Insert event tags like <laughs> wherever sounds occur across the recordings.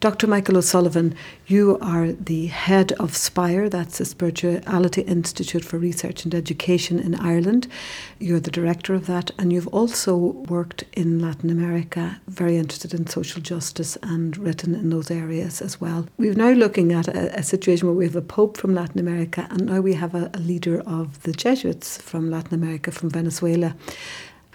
Dr. Michael O'Sullivan, you are the head of Spire, that's the Spirituality Institute for Research and Education in Ireland. You're the director of that, and you've also worked in Latin America, very interested in social justice and written in those areas as well. We're now looking at a, a situation where we have a pope from Latin America, and now we have a, a leader of the Jesuits from Latin America, from Venezuela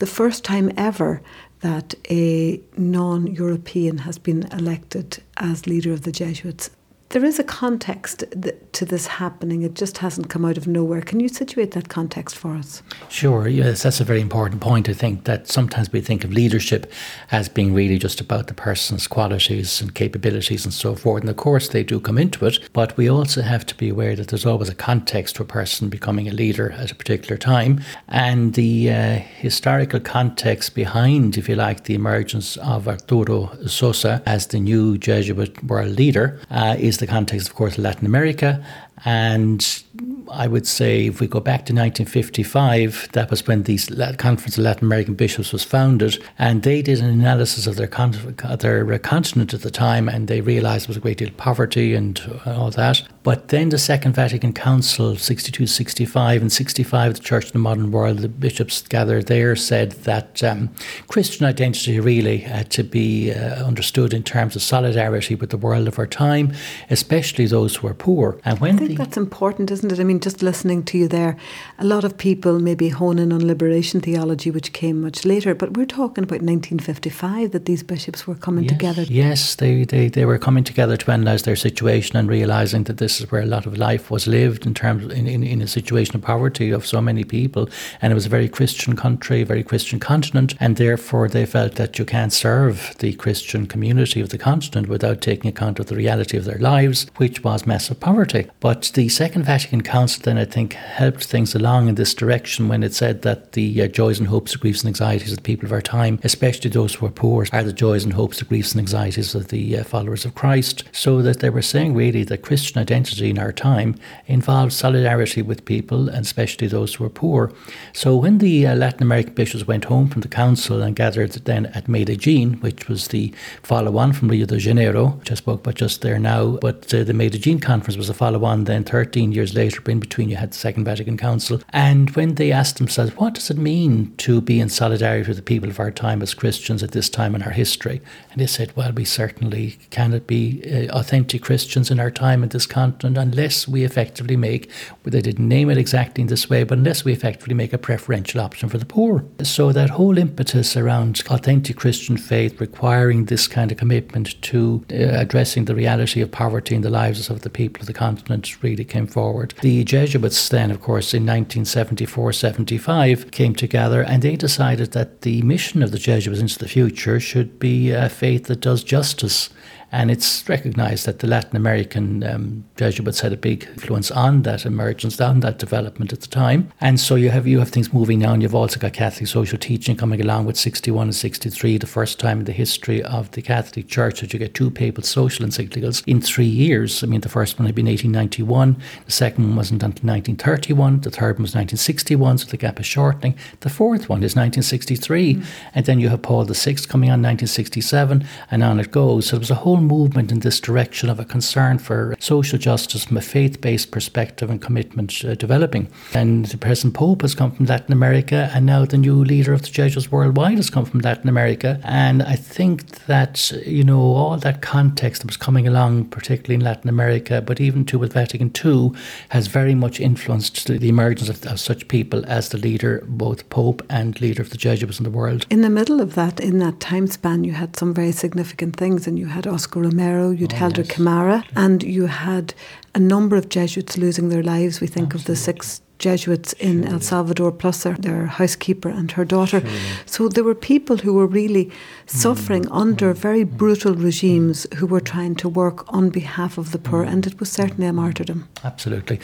the first time ever that a non European has been elected as leader of the Jesuits. There is a context to this happening. It just hasn't come out of nowhere. Can you situate that context for us? Sure. Yes, that's a very important point. I think that sometimes we think of leadership as being really just about the person's qualities and capabilities and so forth. And of course, they do come into it. But we also have to be aware that there's always a context to a person becoming a leader at a particular time. And the uh, historical context behind, if you like, the emergence of Arturo Sosa as the new Jesuit world leader uh, is the context, of course, of Latin America. And I would say if we go back to 1955, that was when the Conference of Latin American Bishops was founded, and they did an analysis of their, con- their continent at the time, and they realised there was a great deal of poverty and all that. But then the Second Vatican Council, 62, 65, and 65, the Church in the Modern World, the bishops gathered there, said that um, Christian identity really had to be uh, understood in terms of solidarity with the world of our time, especially those who are poor. And when I think the, that's important, isn't it? I mean, just listening to you there, a lot of people maybe hone in on liberation theology, which came much later, but we're talking about 1955 that these bishops were coming yes, together. Yes, they, they, they were coming together to analyse their situation and realising that this where a lot of life was lived in terms in, in, in a situation of poverty of so many people. And it was a very Christian country, a very Christian continent, and therefore they felt that you can't serve the Christian community of the continent without taking account of the reality of their lives, which was massive poverty. But the Second Vatican Council then, I think, helped things along in this direction when it said that the uh, joys and hopes, griefs and anxieties of the people of our time, especially those who are poor, are the joys and hopes, the griefs and anxieties of the uh, followers of Christ. So that they were saying really that Christian identity in our time involved solidarity with people, and especially those who are poor. So when the uh, Latin American bishops went home from the council and gathered then at Medellin, which was the follow on from Rio de Janeiro, which I spoke about just there now, but uh, the Medellin conference was a follow on then 13 years later, in between you had the Second Vatican Council. And when they asked themselves, what does it mean to be in solidarity with the people of our time as Christians at this time in our history? And they said, well, we certainly cannot be uh, authentic Christians in our time in this continent unless we effectively make, well, they didn't name it exactly in this way, but unless we effectively make a preferential option for the poor. So that whole impetus around authentic Christian faith requiring this kind of commitment to uh, addressing the reality of poverty in the lives of the people of the continent really came forward. The Jesuits then, of course, in 1974-75 came together and they decided that the mission of the Jesuits into the future should be a faith that does justice and it's recognized that the Latin American um, Jesuits had a big influence on that emergence, on that development at the time. And so you have you have things moving now, and you've also got Catholic social teaching coming along with 61 and 63, the first time in the history of the Catholic Church that you get two papal social encyclicals in three years. I mean, the first one had been 1891, the second one wasn't until 1931, the third one was 1961, so the gap is shortening. The fourth one is 1963, mm. and then you have Paul VI coming on 1967, and on it goes. So there was a whole movement in this direction of a concern for social justice from a faith based perspective and commitment uh, developing. And the present Pope has come from Latin America, and now the new leader of the Jesuits worldwide has come from Latin America. And I think that, you know, all that context that was coming along, particularly in Latin America, but even too with Vatican II, has very much influenced the emergence of, of such people as the leader, both Pope and leader of the Jesuits in the world. In the middle of that, in that time span, you had some very significant things, and you had Oscar Oscar Romero, you'd oh, Helder yes. Camara, and you had a number of Jesuits losing their lives. We think Absolutely. of the six Jesuits in. El Salvador, plus their, their housekeeper and her daughter. So there were people who were really suffering mm. under mm. very brutal regimes who were trying to work on behalf of the poor, mm. and it was certainly a martyrdom. Absolutely.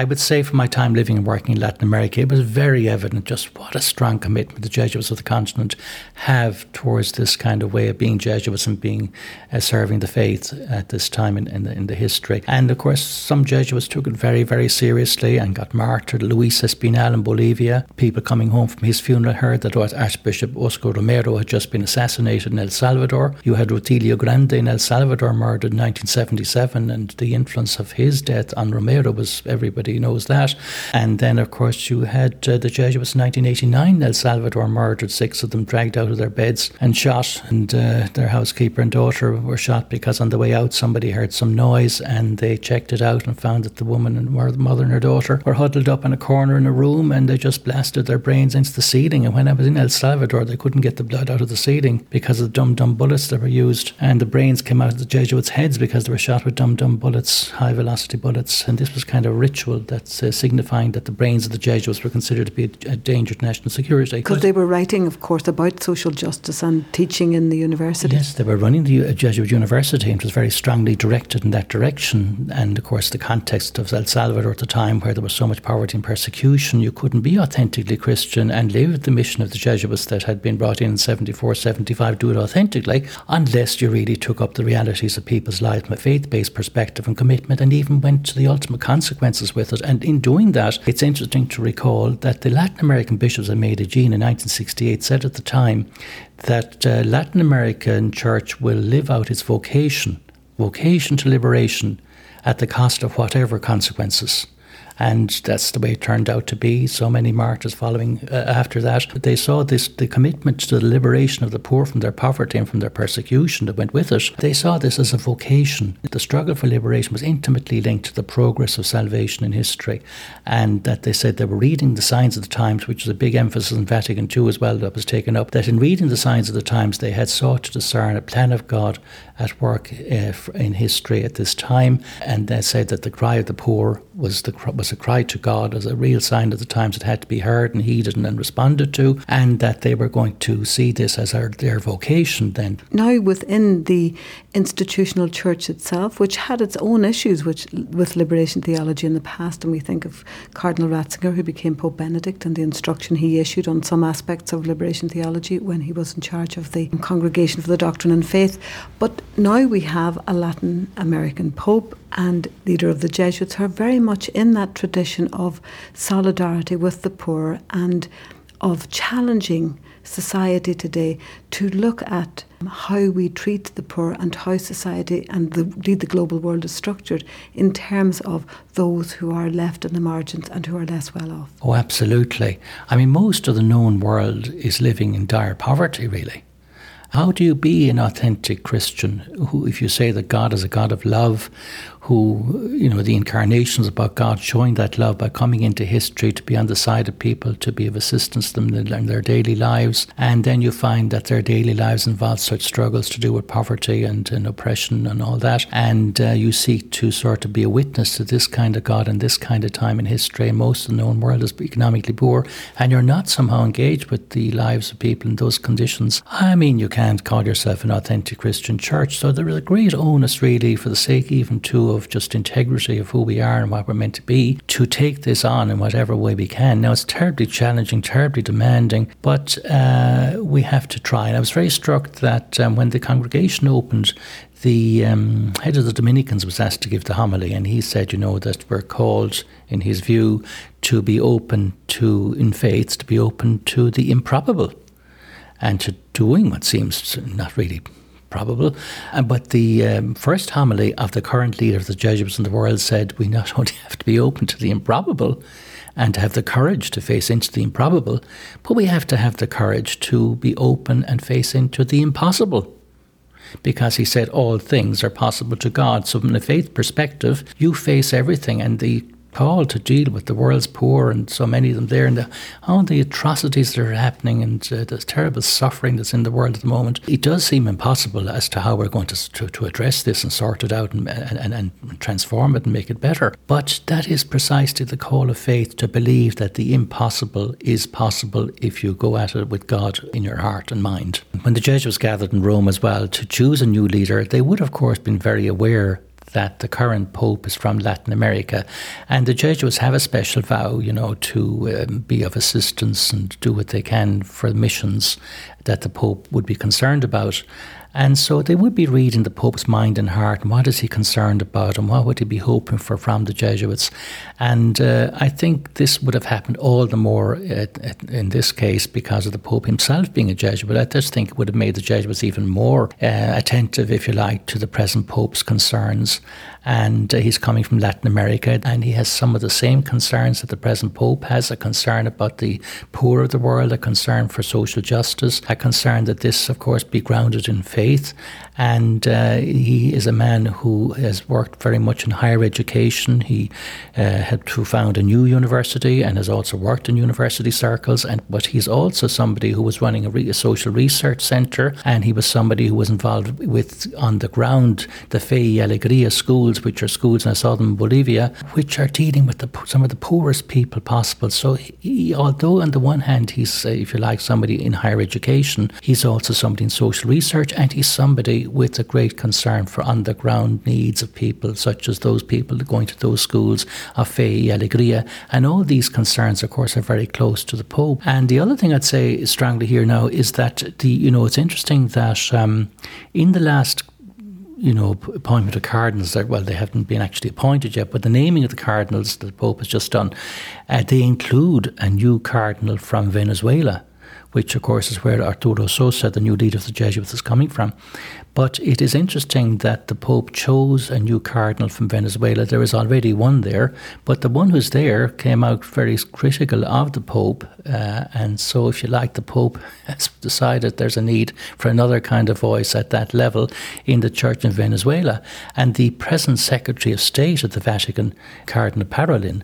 I would say from my time living and working in Latin America, it was very evident just what a strong commitment the Jesuits of the continent have towards this kind of way of being Jesuits and being uh, serving the faith at this time in, in, the, in the history. And of course, some Jesuits took it very, very seriously and got martyred Luis Espinal in Bolivia. People coming home from his funeral heard that Archbishop Oscar Romero had just been assassinated in El Salvador. You had Rutilio Grande in El Salvador, murdered in 1977, and the influence of his death on Romero was everybody knows that. And then, of course, you had uh, the Jesuits in 1989 in El Salvador murdered, six of them dragged out of their beds and shot, and uh, their housekeeper and daughter were shot because on the way out somebody heard some noise and they checked it out and found that the woman and the mother and her daughter were huddled up in a corner in a room and they just blasted their brains into the ceiling. And when I was in El Salvador, they couldn't get the blood out of the ceiling because of the dum dum bullets that were used, and the brains came out of the Jesuits' heads because they were shot with dum dum bullets, high velocity bullets. And this was kind of a ritual that's uh, signifying that the brains of the Jesuits were considered to be a, a danger to national security. Because they were writing, of course, about social justice and teaching in the university. Yes, they were running the uh, Jesuit university and it was very strongly directed in that direction. And of course, the context of El Salvador at the time, where there was so much poverty and persecution, you couldn't be authentically Christian and live the mission of the Jesuits that had been brought in in 74, 75, do it authentically, unless you really took up the realities of people's lives from a faith based perspective and commitment and even went to the ultimate consequences with it. And in doing that, it's interesting to recall that the Latin American bishops of Medellin in 1968 said at the time that uh, Latin American church will live out its vocation, vocation to liberation, at the cost of whatever consequences. And that's the way it turned out to be. So many martyrs following uh, after that. They saw this the commitment to the liberation of the poor from their poverty and from their persecution that went with it. They saw this as a vocation. The struggle for liberation was intimately linked to the progress of salvation in history. And that they said they were reading the signs of the times, which was a big emphasis in Vatican II as well that was taken up, that in reading the signs of the times they had sought to discern a plan of God at work uh, in history at this time. And they said that the cry of the poor was the was a cry to God as a real sign of the times that had to be heard and heeded and then responded to, and that they were going to see this as our, their vocation then. Now, within the institutional church itself, which had its own issues which, with liberation theology in the past, and we think of Cardinal Ratzinger, who became Pope Benedict, and the instruction he issued on some aspects of liberation theology when he was in charge of the Congregation for the Doctrine and Faith. But now we have a Latin American Pope and leader of the Jesuits who are very much in that tradition of solidarity with the poor and of challenging society today to look at how we treat the poor and how society and the, indeed the global world is structured in terms of those who are left in the margins and who are less well off. Oh, absolutely. I mean, most of the known world is living in dire poverty, really. How do you be an authentic Christian who, if you say that God is a God of love, who, you know, the incarnations about God showing that love by coming into history to be on the side of people, to be of assistance to them in their daily lives. And then you find that their daily lives involve such struggles to do with poverty and, and oppression and all that. And uh, you seek to sort of be a witness to this kind of God and this kind of time in history. Most of the known world is economically poor. And you're not somehow engaged with the lives of people in those conditions. I mean, you can't call yourself an authentic Christian church. So there is a great onus, really, for the sake even too of just integrity of who we are and what we're meant to be to take this on in whatever way we can. Now, it's terribly challenging, terribly demanding, but uh, we have to try. And I was very struck that um, when the congregation opened, the um, head of the Dominicans was asked to give the homily, and he said, you know, that we're called, in his view, to be open to, in faith, to be open to the improbable and to doing what seems not really probable. Uh, but the um, first homily of the current leader of the Jesuits in the world said we not <laughs> only have to be open to the improbable and to have the courage to face into the improbable, but we have to have the courage to be open and face into the impossible because he said all things are possible to God. So, from a faith perspective, you face everything, and the called to deal with the world's poor and so many of them there and the, all the atrocities that are happening and uh, the terrible suffering that's in the world at the moment. It does seem impossible as to how we're going to, to, to address this and sort it out and, and, and transform it and make it better. But that is precisely the call of faith to believe that the impossible is possible if you go at it with God in your heart and mind. When the Jesuits gathered in Rome as well to choose a new leader, they would, of course, been very aware that the current Pope is from Latin America. And the Jesuits have a special vow, you know, to um, be of assistance and do what they can for missions that the Pope would be concerned about. And so they would be reading the Pope's mind and heart and what is he concerned about and what would he be hoping for from the Jesuits. And uh, I think this would have happened all the more at, at, in this case because of the Pope himself being a Jesuit. I just think it would have made the Jesuits even more uh, attentive, if you like, to the present Pope's concerns and uh, he's coming from Latin America, and he has some of the same concerns that the present Pope has a concern about the poor of the world, a concern for social justice, a concern that this, of course, be grounded in faith faith and uh, he is a man who has worked very much in higher education. He uh, had to found a new university and has also worked in university circles. And but he's also somebody who was running a, re- a social research centre, and he was somebody who was involved with on the ground the Fe y Alegría schools, which are schools in southern Bolivia, which are dealing with the, some of the poorest people possible. So he, although on the one hand he's, uh, if you like, somebody in higher education, he's also somebody in social research, and he's somebody with a great concern for underground needs of people, such as those people going to those schools of Fe y Alegría. And all these concerns, of course, are very close to the Pope. And the other thing I'd say strongly here now is that the you know it's interesting that um, in the last you know, appointment of cardinals. That, well, they haven't been actually appointed yet, but the naming of the cardinals that the Pope has just done, uh, they include a new cardinal from Venezuela which of course is where Arturo Sosa, the new leader of the Jesuits, is coming from. But it is interesting that the Pope chose a new cardinal from Venezuela. There is already one there, but the one who's there came out very critical of the Pope. Uh, and so, if you like, the Pope <laughs> has decided there's a need for another kind of voice at that level in the church in Venezuela. And the present Secretary of State at the Vatican, Cardinal Parolin,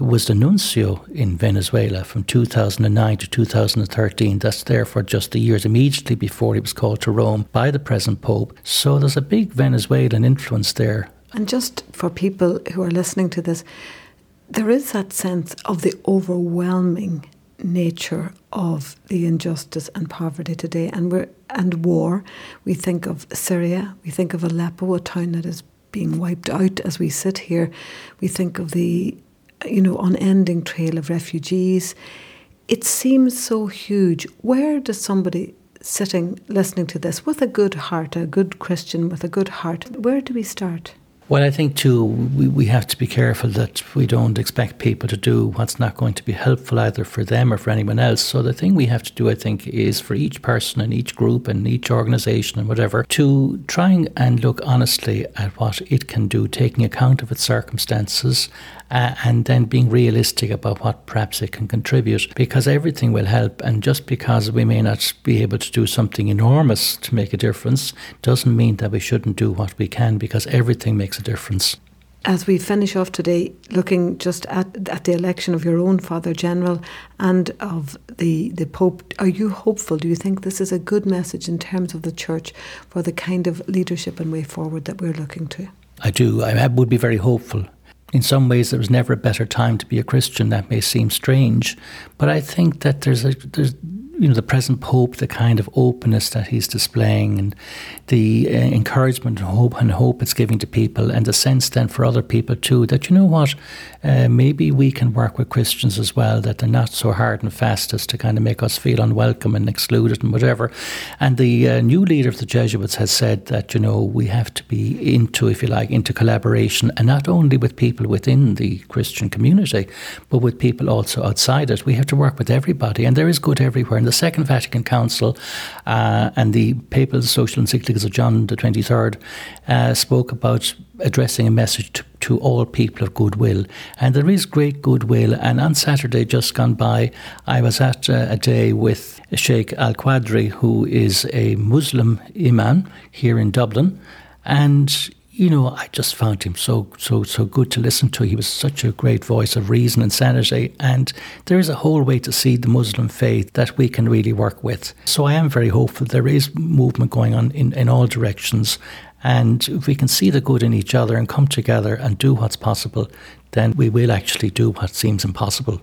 was the nuncio in Venezuela from 2009 to 2013. That's there for just the years immediately before he was called to Rome by the present Pope. So there's a big Venezuelan influence there. And just for people who are listening to this, there is that sense of the overwhelming nature of the injustice and poverty today and we're and war we think of Syria we think of Aleppo a town that is being wiped out as we sit here we think of the you know, unending trail of refugees. It seems so huge. Where does somebody sitting listening to this with a good heart, a good Christian with a good heart, where do we start? Well, I think too, we, we have to be careful that we don't expect people to do what's not going to be helpful either for them or for anyone else. So, the thing we have to do, I think, is for each person and each group and each organization and whatever to try and look honestly at what it can do, taking account of its circumstances uh, and then being realistic about what perhaps it can contribute because everything will help. And just because we may not be able to do something enormous to make a difference doesn't mean that we shouldn't do what we can because everything makes a difference. As we finish off today, looking just at, at the election of your own Father General and of the, the Pope, are you hopeful? Do you think this is a good message in terms of the Church for the kind of leadership and way forward that we're looking to? I do. I would be very hopeful in some ways, there was never a better time to be a Christian. That may seem strange, but I think that there's a there's you know the present Pope, the kind of openness that he's displaying, and the uh, encouragement and hope and hope it's giving to people, and the sense then for other people too that you know what, uh, maybe we can work with Christians as well, that they're not so hard and fast as to kind of make us feel unwelcome and excluded and whatever. And the uh, new leader of the Jesuits has said that you know we have to be into, if you like, into collaboration, and not only with people within the Christian community, but with people also outside it. We have to work with everybody, and there is good everywhere. And the Second Vatican Council uh, and the papal social encyclicals of John the 23rd uh, spoke about addressing a message to, to all people of goodwill. And there is great goodwill. And on Saturday, just gone by, I was at uh, a day with Sheikh Al Qadri, who is a Muslim imam here in Dublin. And you know, I just found him so so so good to listen to. He was such a great voice of reason and sanity, and there is a whole way to see the Muslim faith that we can really work with. So I am very hopeful. There is movement going on in, in all directions, and if we can see the good in each other and come together and do what's possible, then we will actually do what seems impossible.